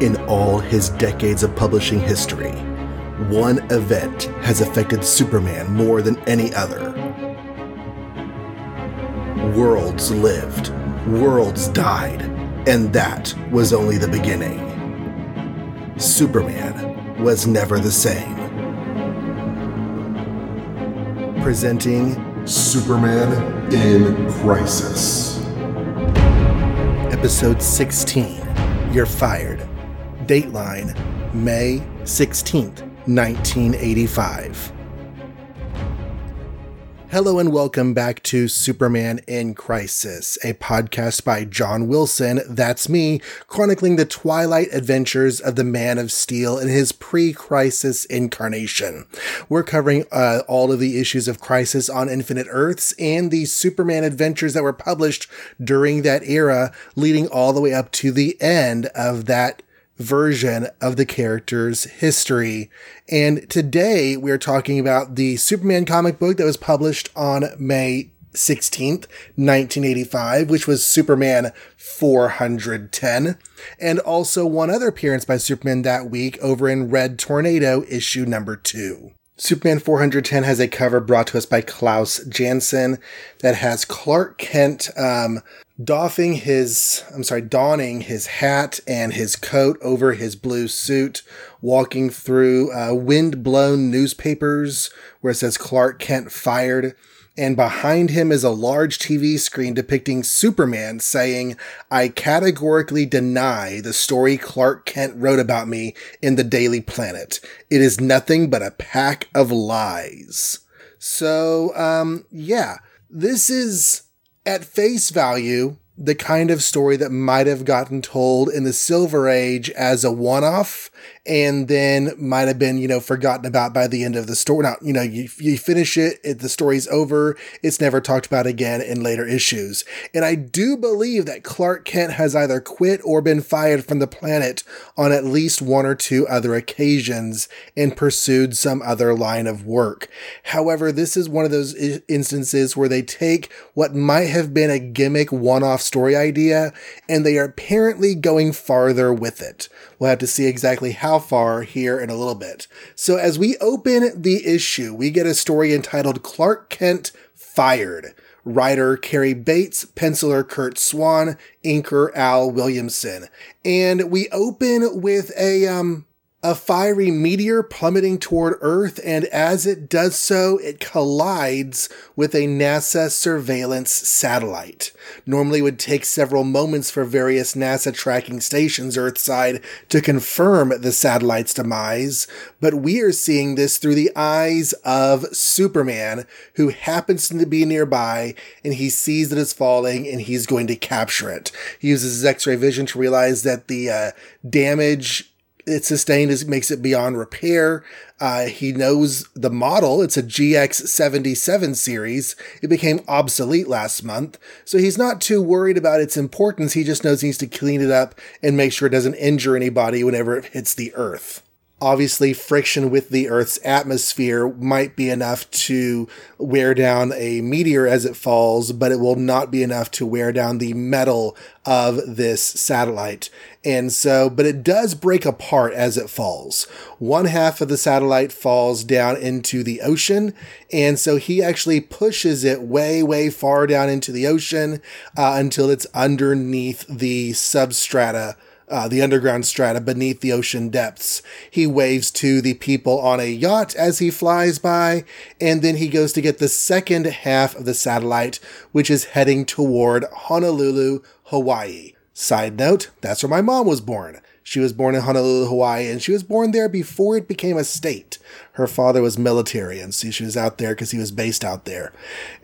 In all his decades of publishing history, one event has affected Superman more than any other. Worlds lived, worlds died, and that was only the beginning. Superman was never the same. Presenting Superman in Crisis. Episode 16 You're Fired. Dateline May 16th, 1985. Hello and welcome back to Superman in Crisis, a podcast by Jon Wilson, that's me, chronicling the twilight adventures of the Man of Steel in his pre-crisis incarnation. We're covering uh, all of the issues of Crisis on Infinite Earths and the Superman adventures that were published during that era, leading all the way up to the end of that version of the character's history. And today we're talking about the Superman comic book that was published on May 16th, 1985, which was Superman 410, and also one other appearance by Superman that week over in Red Tornado issue number 2. Superman 410 has a cover brought to us by Klaus Janson that has Clark Kent um, doffing his, I'm sorry, donning his hat and his coat over his blue suit, walking through uh, wind blown newspapers where it says Clark Kent fired. And behind him is a large TV screen depicting Superman saying, I categorically deny the story Clark Kent wrote about me in the Daily Planet. It is nothing but a pack of lies. So, um, yeah, this is at face value, the kind of story that might have gotten told in the Silver Age as a one off and then might have been, you know, forgotten about by the end of the story. Now, you know, you, you finish it, it, the story's over, it's never talked about again in later issues. And I do believe that Clark Kent has either quit or been fired from the planet on at least one or two other occasions and pursued some other line of work. However, this is one of those I- instances where they take what might have been a gimmick one off story idea and they are apparently going farther with it. We'll have to see exactly how far here in a little bit. So as we open the issue, we get a story entitled Clark Kent Fired. Writer Cary Bates, penciler Curt Swan, inker Al Williamson. And we open with a, um, a fiery meteor plummeting toward Earth, and as it does so, it collides with a NASA surveillance satellite. Normally would take several moments for various NASA tracking stations Earthside to confirm the satellite's demise, but we are seeing this through the eyes of Superman, who happens to be nearby, and he sees that it's falling, and he's going to capture it. He uses his X-ray vision to realize that the uh, damage it sustained is makes it beyond repair. Uh, he knows the model. It's a GX77 series. It became obsolete last month. So he's not too worried about its importance. He just knows he needs to clean it up and make sure it doesn't injure anybody whenever it hits the earth. Obviously, friction with the Earth's atmosphere might be enough to wear down a meteor as it falls, but it will not be enough to wear down the metal of this satellite. And so, but it does break apart as it falls. One half of the satellite falls down into the ocean. And so he actually pushes it way, way far down into the ocean uh, until it's underneath the substrata uh, the underground strata beneath the ocean depths. He waves to the people on a yacht as he flies by, and then he goes to get the second half of the satellite, which is heading toward Honolulu, Hawaii. Side note, that's where my mom was born. She was born in Honolulu, Hawaii, and she was born there before it became a state. Her father was military, and so she was out there because he was based out there.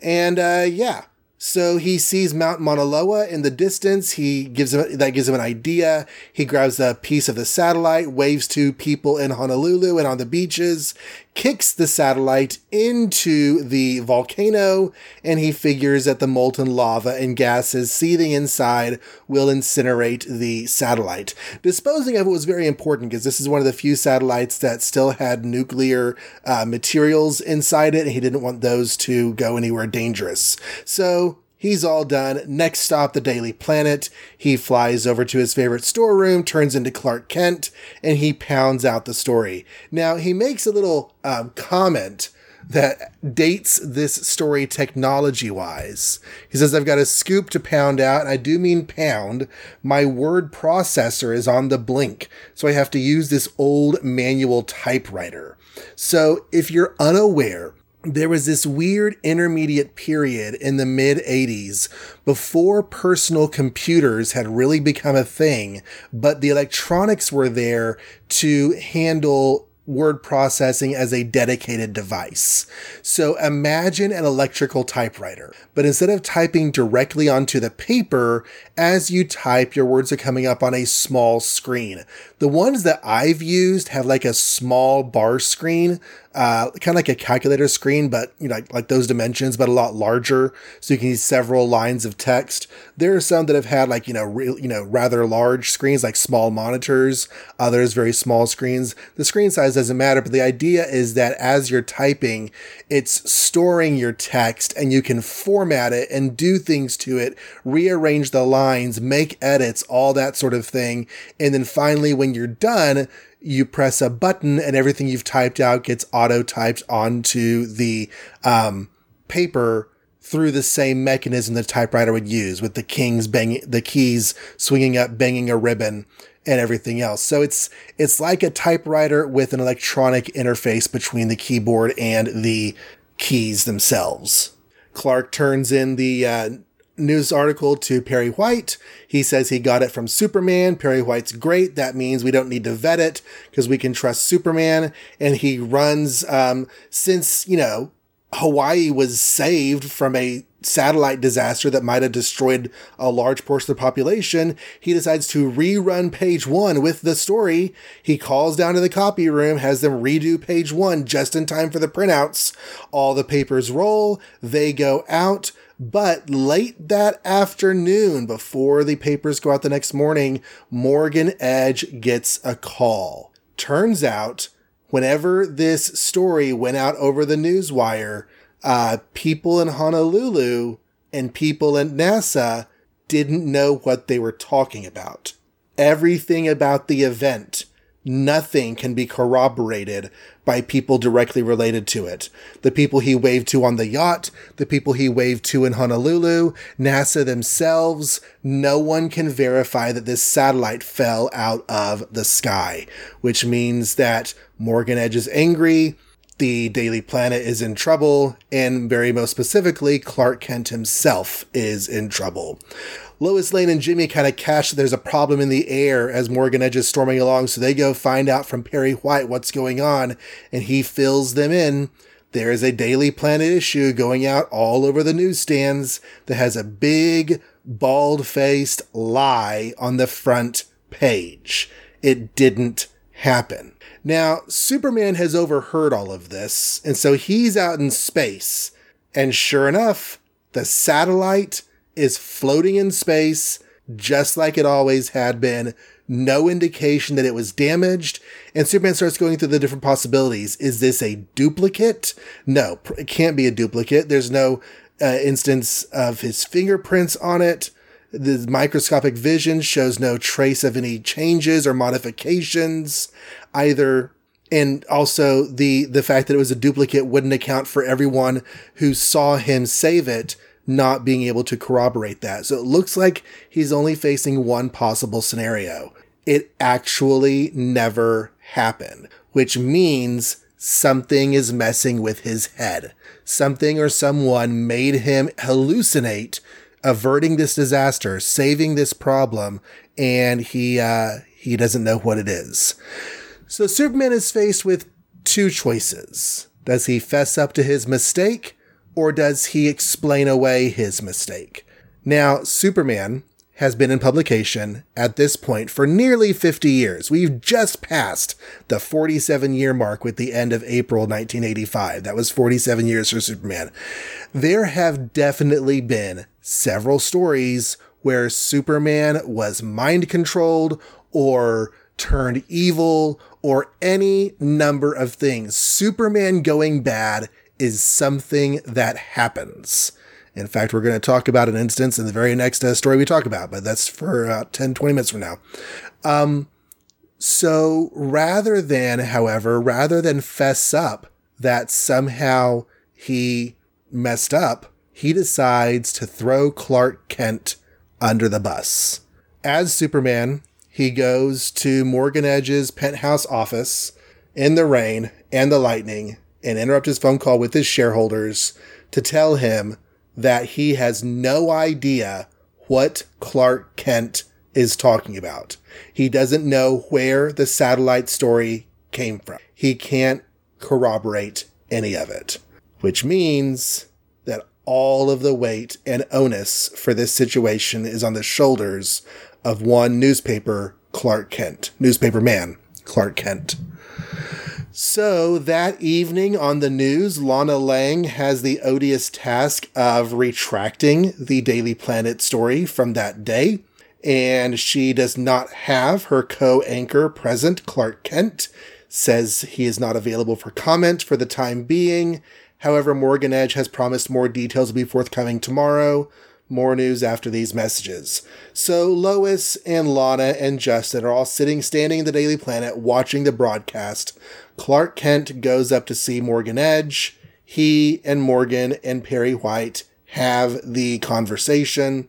And uh, yeah, so he sees Mount Mauna Loa in the distance. He gives him that gives him an idea. He grabs a piece of the satellite, waves to people in Honolulu and on the beaches, kicks the satellite into the volcano, and he figures that the molten lava and gases seething inside will incinerate the satellite. Disposing of it was very important because this is one of the few satellites that still had nuclear uh, materials inside it, and he didn't want those to go anywhere dangerous. So He's all done. Next stop, the Daily Planet. He flies over to his favorite storeroom, turns into Clark Kent, and he pounds out the story. Now, he makes a little um, comment that dates this story technology wise. He says, I've got a scoop to pound out, and I do mean pound. My word processor is on the blink, so I have to use this old manual typewriter. So if you're unaware, there was this weird intermediate period in the mid 80s before personal computers had really become a thing, but the electronics were there to handle word processing as a dedicated device. So imagine an electrical typewriter, but instead of typing directly onto the paper, as you type, your words are coming up on a small screen. The ones that I've used have like a small bar screen uh, kind of like a calculator screen, but you know, like, like, those dimensions, but a lot larger, so you can use several lines of text. There are some that have had like you know, real, you know, rather large screens, like small monitors. Others very small screens. The screen size doesn't matter, but the idea is that as you're typing, it's storing your text, and you can format it and do things to it, rearrange the lines, make edits, all that sort of thing, and then finally, when you're done you press a button and everything you've typed out gets auto typed onto the um, paper through the same mechanism the typewriter would use with the kings banging the keys swinging up banging a ribbon and everything else. So it's it's like a typewriter with an electronic interface between the keyboard and the keys themselves. Clark turns in the uh, news article to Perry White. He says he got it from Superman. Perry White's great. That means we don't need to vet it because we can trust Superman. And he runs, um, since, you know, Hawaii was saved from a satellite disaster that might have destroyed a large portion of the population, he decides to rerun page one with the story. He calls down to the copy room, has them redo page one just in time for the printouts. All the papers roll, they go out. But late that afternoon, before the papers go out the next morning, Morgan Edge gets a call. Turns out, whenever this story went out over the news wire, uh, people in Honolulu and people in NASA didn't know what they were talking about. Everything about the event nothing can be corroborated by people directly related to it. The people he waved to on the yacht, the people he waved to in Honolulu, NASA themselves, no one can verify that this satellite fell out of the sky, which means that Morgan Edge is angry. The Daily Planet is in trouble, and very most specifically, Clark Kent himself is in trouble. Lois Lane and Jimmy kind of catch that there's a problem in the air as Morgan Edge is storming along, so they go find out from Perry White what's going on, and he fills them in. There is a Daily Planet issue going out all over the newsstands that has a big, bald faced lie on the front page. It didn't happen. Now, Superman has overheard all of this, and so he's out in space. And sure enough, the satellite is floating in space just like it always had been. No indication that it was damaged. And Superman starts going through the different possibilities. Is this a duplicate? No, it can't be a duplicate. There's no uh, instance of his fingerprints on it. The microscopic vision shows no trace of any changes or modifications either. And also the, the fact that it was a duplicate wouldn't account for everyone who saw him save it not being able to corroborate that. So it looks like he's only facing one possible scenario. It actually never happened, which means something is messing with his head. Something or someone made him hallucinate averting this disaster, saving this problem, and he uh, he doesn't know what it is. So Superman is faced with two choices. Does he fess up to his mistake or does he explain away his mistake? Now, Superman has been in publication at this point for nearly 50 years. We've just passed the 47 year mark with the end of April 1985. That was 47 years for Superman. There have definitely been several stories where Superman was mind controlled or turned evil or any number of things. Superman going bad is something that happens. In fact, we're going to talk about an instance in the very next uh, story we talk about, but that's for uh, 10, 20 minutes from now. Um, so rather than, however, rather than fess up that somehow he messed up, he decides to throw Clark Kent under the bus. As Superman, he goes to Morgan Edge's penthouse office in the rain and the lightning and interrupt his phone call with his shareholders to tell him that he has no idea what Clark Kent is talking about. He doesn't know where the satellite story came from. He can't corroborate any of it, which means all of the weight and onus for this situation is on the shoulders of one newspaper, Clark Kent, newspaper man, Clark Kent. So that evening on the news, Lana Lang has the odious task of retracting the Daily Planet story from that day. And she does not have her co anchor present, Clark Kent, says he is not available for comment for the time being. However, Morgan Edge has promised more details will be forthcoming tomorrow. More news after these messages. So Lois and Lana and Justin are all sitting, standing in the Daily Planet, watching the broadcast. Clark Kent goes up to see Morgan Edge. He and Morgan and Perry White have the conversation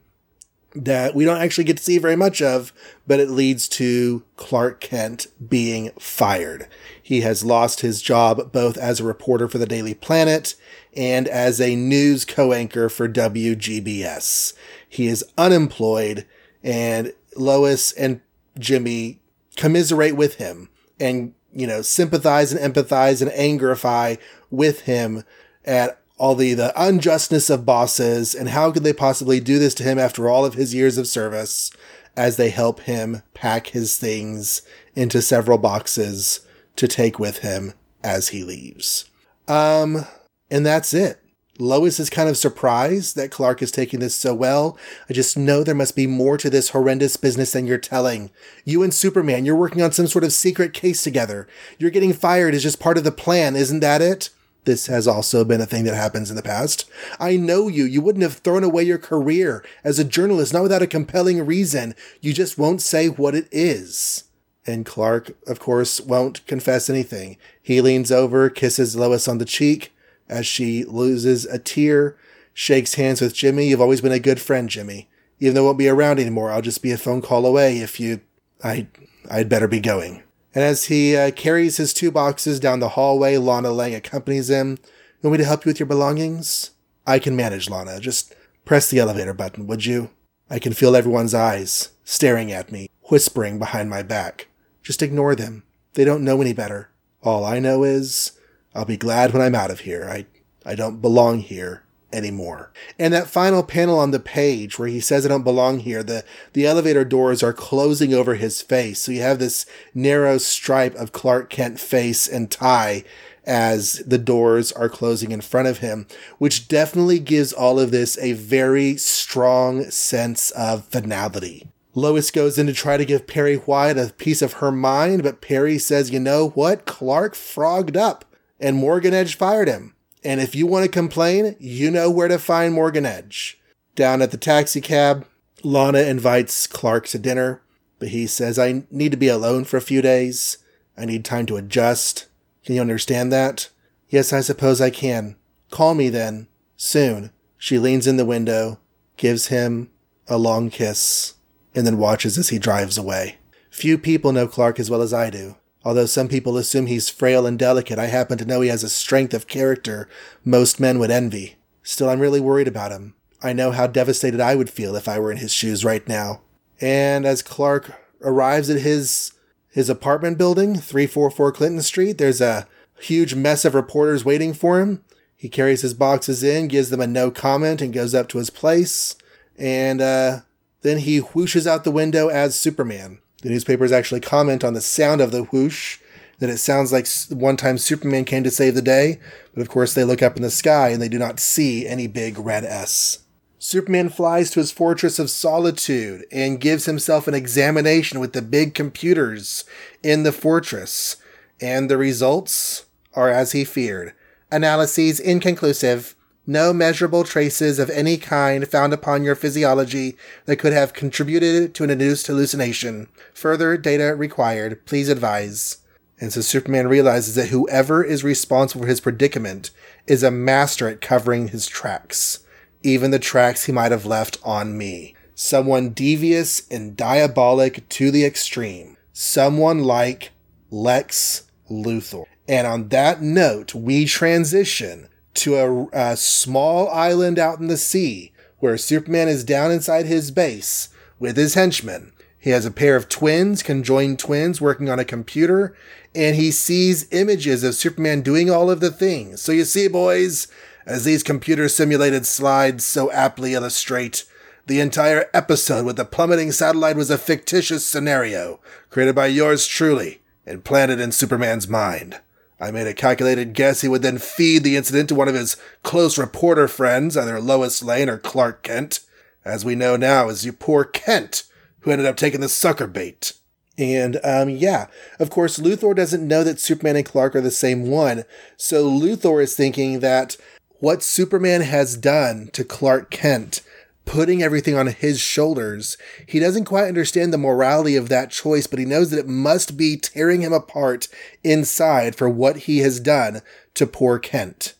that we don't actually get to see very much of, but it leads to Clark Kent being fired. He has lost his job both as a reporter for the Daily Planet and as a news co-anchor for WGBS. He is unemployed and Lois and Jimmy commiserate with him and, you know, sympathize and empathize and angerify with him at all the, the unjustness of bosses and how could they possibly do this to him after all of his years of service as they help him pack his things into several boxes to take with him as he leaves. Um, and that's it. Lois is kind of surprised that Clark is taking this so well. I just know there must be more to this horrendous business than you're telling. You and Superman, you're working on some sort of secret case together. You're getting fired is just part of the plan, isn't that it? This has also been a thing that happens in the past. I know you. You wouldn't have thrown away your career as a journalist, not without a compelling reason. You just won't say what it is. And Clark, of course, won't confess anything. He leans over, kisses Lois on the cheek, as she loses a tear, shakes hands with Jimmy. You've always been a good friend, Jimmy. Even though I won't be around anymore, I'll just be a phone call away if you. I. I'd better be going. And as he uh, carries his two boxes down the hallway, Lana Lang accompanies him. Want me to help you with your belongings? I can manage, Lana. Just press the elevator button, would you? I can feel everyone's eyes staring at me, whispering behind my back. Just ignore them. They don't know any better. All I know is I'll be glad when I'm out of here. I, I don't belong here anymore. And that final panel on the page where he says I don't belong here, the, the elevator doors are closing over his face. So you have this narrow stripe of Clark Kent face and tie as the doors are closing in front of him, which definitely gives all of this a very strong sense of finality. Lois goes in to try to give Perry White a piece of her mind, but Perry says, you know what? Clark frogged up and Morgan Edge fired him. And if you want to complain, you know where to find Morgan Edge. Down at the taxi cab, Lana invites Clark to dinner, but he says, I need to be alone for a few days. I need time to adjust. Can you understand that? Yes, I suppose I can. Call me then. Soon. She leans in the window, gives him a long kiss, and then watches as he drives away. Few people know Clark as well as I do. Although some people assume he's frail and delicate, I happen to know he has a strength of character most men would envy. Still, I'm really worried about him. I know how devastated I would feel if I were in his shoes right now. And as Clark arrives at his his apartment building, 344 Clinton Street, there's a huge mess of reporters waiting for him. He carries his boxes in, gives them a no comment, and goes up to his place. And uh, then he whooshes out the window as Superman. The newspapers actually comment on the sound of the whoosh, that it sounds like one time Superman came to save the day, but of course they look up in the sky and they do not see any big red S. Superman flies to his fortress of solitude and gives himself an examination with the big computers in the fortress, and the results are as he feared. Analyses inconclusive. No measurable traces of any kind found upon your physiology that could have contributed to an induced hallucination. Further data required. Please advise. And so Superman realizes that whoever is responsible for his predicament is a master at covering his tracks, even the tracks he might have left on me. Someone devious and diabolic to the extreme. Someone like Lex Luthor. And on that note, we transition to a, a small island out in the sea where Superman is down inside his base with his henchmen. He has a pair of twins, conjoined twins, working on a computer, and he sees images of Superman doing all of the things. So you see, boys, as these computer simulated slides so aptly illustrate, the entire episode with the plummeting satellite was a fictitious scenario created by yours truly and planted in Superman's mind. I made a calculated guess he would then feed the incident to one of his close reporter friends, either Lois Lane or Clark Kent. As we know now, is you poor Kent, who ended up taking the sucker bait. And um, yeah, of course, Luthor doesn't know that Superman and Clark are the same one. So Luthor is thinking that what Superman has done to Clark Kent putting everything on his shoulders. He doesn't quite understand the morality of that choice, but he knows that it must be tearing him apart inside for what he has done to poor Kent.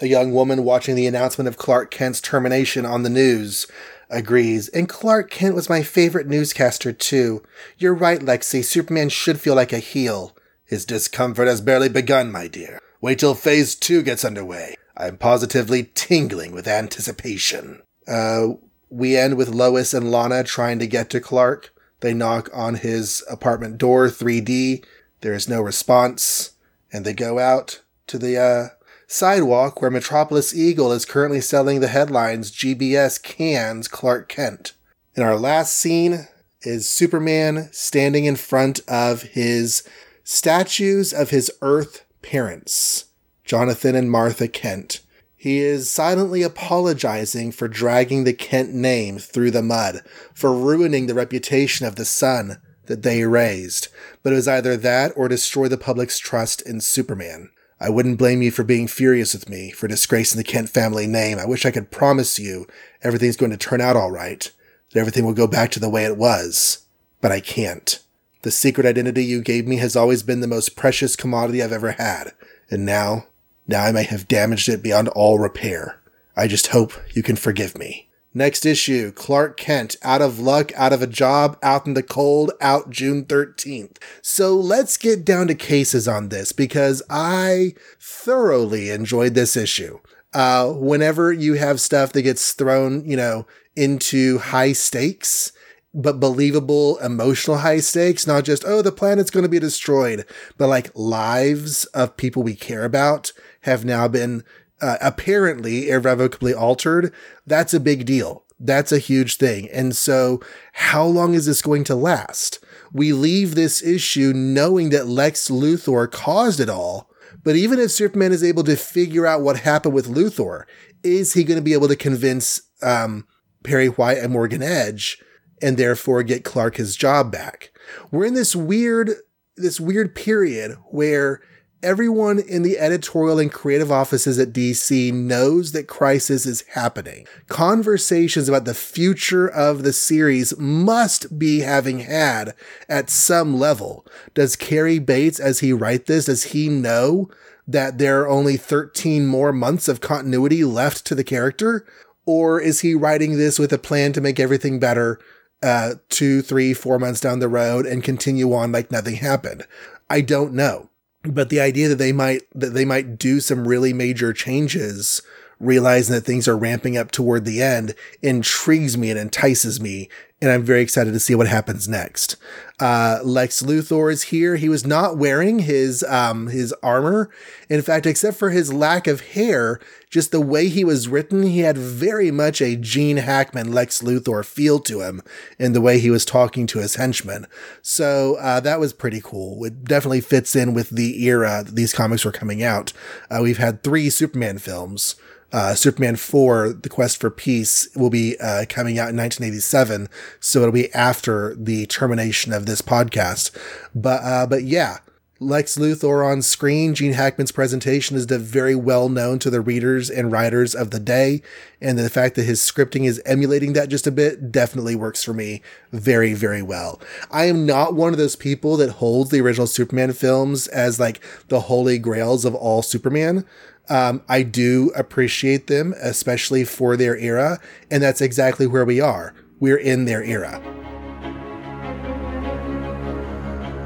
A young woman watching the announcement of Clark Kent's termination on the news agrees, and Clark Kent was my favorite newscaster too. You're right, Lexi, Superman should feel like a heel. His discomfort has barely begun, my dear. Wait till phase two gets underway. I'm positively tingling with anticipation. Uh, we end with Lois and Lana trying to get to Clark. They knock on his apartment door, 3D. There is no response, and they go out to the uh, sidewalk where Metropolis Eagle is currently selling the headlines GBS cans Clark Kent. And our last scene is Superman standing in front of his statues of his Earth parents, Jonathan and Martha Kent. He is silently apologizing for dragging the Kent name through the mud, for ruining the reputation of the son that they raised. But it was either that or destroy the public's trust in Superman. I wouldn't blame you for being furious with me for disgracing the Kent family name. I wish I could promise you everything's going to turn out all right, that everything will go back to the way it was. But I can't. The secret identity you gave me has always been the most precious commodity I've ever had, and now now I may have damaged it beyond all repair. I just hope you can forgive me. Next issue Clark Kent, out of luck, out of a job, out in the cold, out June 13th. So let's get down to cases on this because I thoroughly enjoyed this issue. Uh, whenever you have stuff that gets thrown, you know, into high stakes, but believable emotional high stakes, not just, oh, the planet's going to be destroyed, but like lives of people we care about have now been uh, apparently irrevocably altered, that's a big deal. That's a huge thing. And so, how long is this going to last? We leave this issue knowing that Lex Luthor caused it all. But even if Superman is able to figure out what happened with Luthor, is he going to be able to convince um, Perry White and Morgan Edge and therefore get Clark his job back? We're in this weird, this weird period where everyone in the editorial and creative offices at DC knows that Crisis is happening. Conversations about the future of the series must be having had at some level. Does Cary Bates, as he write this, does he know that there are only 13 more months of continuity left to the character? Or is he writing this with a plan to make everything better uh, two, three, four months down the road and continue on like nothing happened? I don't know but the idea that they might that they might do some really major changes realizing that things are ramping up toward the end intrigues me and entices me and I'm very excited to see what happens next. Uh, Lex Luthor is here. He was not wearing his um, his armor. In fact, except for his lack of hair, just the way he was written, he had very much a Gene Hackman Lex Luthor feel to him in the way he was talking to his henchmen. So uh, that was pretty cool. It definitely fits in with the era these comics were coming out. Uh, we've had three Superman films uh, Superman 4, The Quest for Peace, will be uh, coming out in 1987. So it'll be after the termination of this podcast. But, uh, but yeah, Lex Luthor on screen, Gene Hackman's presentation is very well known to the readers and writers of the day, and the fact that his scripting is emulating that just a bit definitely works for me very, very well. I am not one of those people that holds the original Superman films as like the holy grails of all Superman. Um, I do appreciate them, especially for their era, and that's exactly where we are. We're in their era.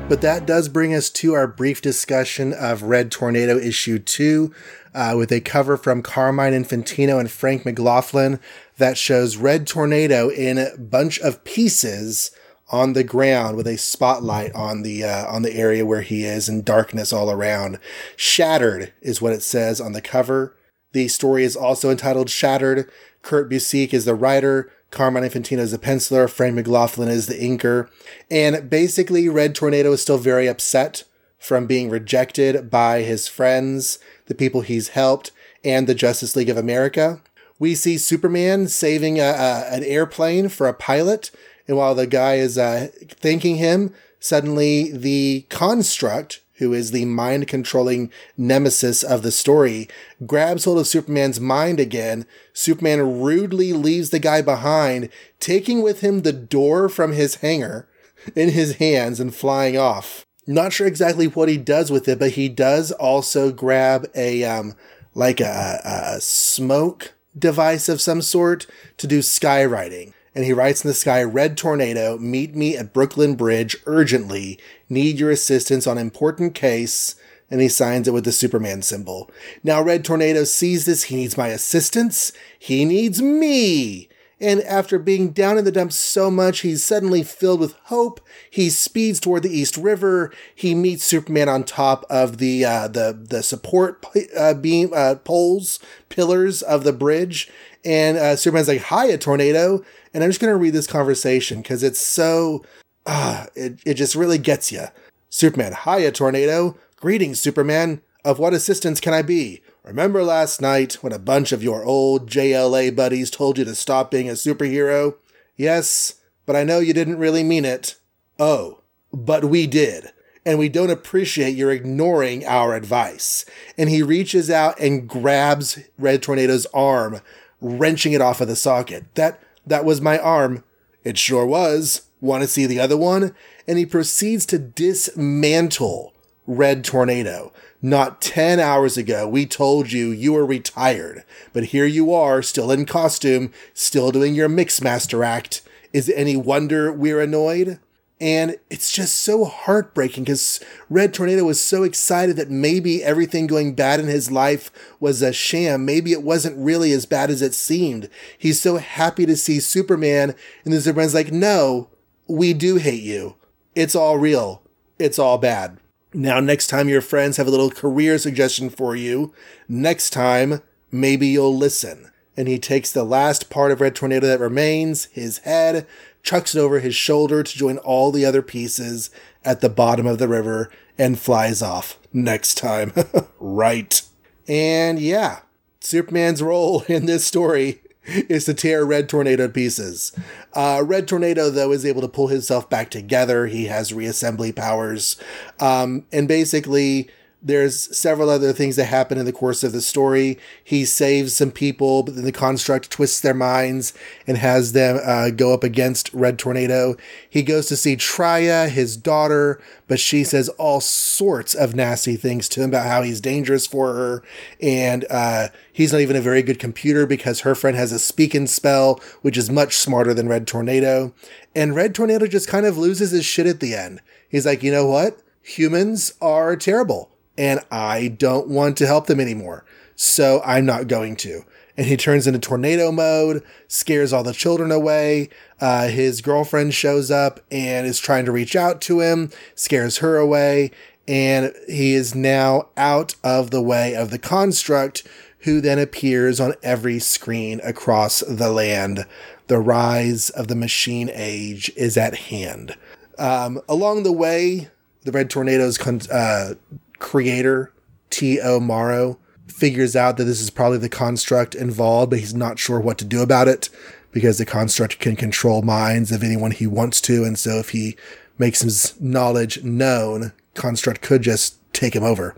But that does bring us to our brief discussion of Red Tornado issue two, uh, with a cover from Carmine Infantino and Frank McLaughlin that shows Red Tornado in a bunch of pieces on the ground with a spotlight on the uh, on the area where he is and darkness all around. Shattered is what it says on the cover. The story is also entitled Shattered. Kurt Busiek is the writer. Carmine Infantino is the penciler, Frank McLaughlin is the inker. And basically, Red Tornado is still very upset from being rejected by his friends, the people he's helped, and the Justice League of America. We see Superman saving a, a, an airplane for a pilot, and while the guy is uh, thanking him, suddenly the construct who is the mind controlling nemesis of the story, grabs hold of Superman's mind again. Superman rudely leaves the guy behind, taking with him the door from his hangar in his hands and flying off. Not sure exactly what he does with it, but he does also grab a, um, like a, a smoke device of some sort to do skywriting and he writes in the sky, Red Tornado, meet me at Brooklyn Bridge urgently. Need your assistance on important case. And he signs it with the Superman symbol. Now, Red Tornado sees this. He needs my assistance. He needs me. And after being down in the dumps so much, he's suddenly filled with hope. He speeds toward the East River. He meets Superman on top of the uh, the the support uh, beam uh, poles, pillars of the bridge. And uh, Superman's like, "Hi, a tornado." And I'm just to read this conversation because it's so, uh, it, it just really gets you. Superman, hiya, tornado. Greetings, Superman. Of what assistance can I be? Remember last night when a bunch of your old JLA buddies told you to stop being a superhero? Yes, but I know you didn't really mean it. Oh, but we did. And we don't appreciate your ignoring our advice. And he reaches out and grabs Red Tornado's arm, wrenching it off of the socket. That that was my arm. It sure was. Want to see the other one? And he proceeds to dismantle Red Tornado. Not 10 hours ago, we told you you were retired, but here you are, still in costume, still doing your Mixmaster act. Is it any wonder we're annoyed? And it's just so heartbreaking because Red Tornado was so excited that maybe everything going bad in his life was a sham. Maybe it wasn't really as bad as it seemed. He's so happy to see Superman, and the Superman's like, no, we do hate you. It's all real. It's all bad. Now, next time your friends have a little career suggestion for you, next time, maybe you'll listen. And he takes the last part of Red Tornado that remains, his head, chucks it over his shoulder to join all the other pieces at the bottom of the river and flies off next time. right. And yeah, Superman's role in this story is to tear Red Tornado to pieces. Uh, Red Tornado, though, is able to pull himself back together. He has reassembly powers. Um, and basically, there's several other things that happen in the course of the story. He saves some people, but then the construct twists their minds and has them uh, go up against Red Tornado. He goes to see Traya, his daughter, but she says all sorts of nasty things to him about how he's dangerous for her. And uh, he's not even a very good computer because her friend has a speak and spell, which is much smarter than Red Tornado. And Red Tornado just kind of loses his shit at the end. He's like, you know what? Humans are terrible and I don't want to help them anymore. So I'm not going to. And he turns into tornado mode, scares all the children away. Uh, his girlfriend shows up and is trying to reach out to him, scares her away. And he is now out of the way of the construct, who then appears on every screen across the land. The rise of the machine age is at hand. Um, along the way, the Red tornadoes con- uh, creator, T.O. Morrow, figures out that this is probably the construct involved, but he's not sure what to do about it because the construct can control minds of anyone he wants to. And so if he makes his knowledge known, construct could just take him over.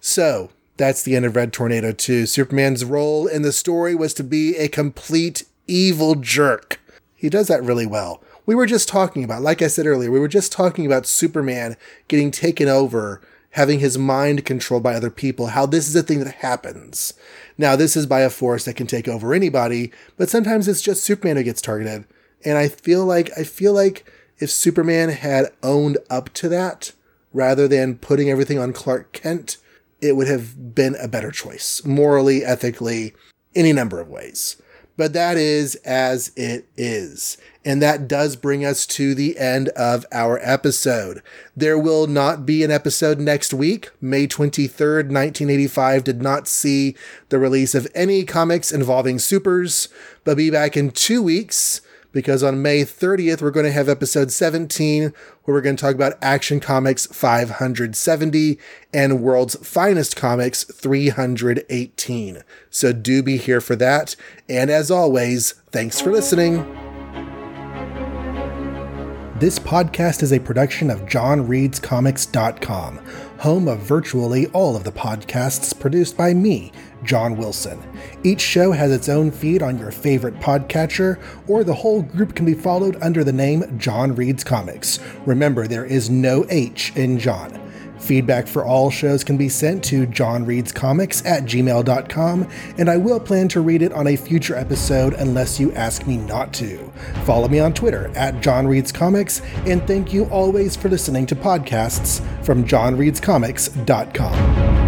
So that's the end of Red Tornado 2. Superman's role in the story was to be a complete evil jerk. He does that really well. We were just talking about, like I said earlier, we were just talking about Superman getting taken over, having his mind controlled by other people, how this is a thing that happens. Now, this is by a force that can take over anybody, but sometimes it's just Superman who gets targeted. And I feel like, I feel like if Superman had owned up to that, rather than putting everything on Clark Kent, it would have been a better choice, morally, ethically, any number of ways. But that is as it is. And that does bring us to the end of our episode. There will not be an episode next week. May 23rd, 1985 did not see the release of any comics involving supers, but be back in two weeks because on May 30th, we're going to have episode 17, where we're going to talk about Action Comics 570 and World's Finest Comics 318. So do be here for that. And as always, thanks for listening. This podcast is a production of JonReadsComics.com, home of virtually all of the podcasts produced by me, Jon Wilson. Each show has its own feed on your favorite podcatcher, or the whole group can be followed under the name Jon Reads Comics. Remember, there is no H in Jon. Feedback for all shows can be sent to jonreadscomics at gmail.com, and I will plan to read it on a future episode unless you ask me not to. Follow me on Twitter at jonreadscomics, and thank you always for listening to podcasts from jonreadscomics.com.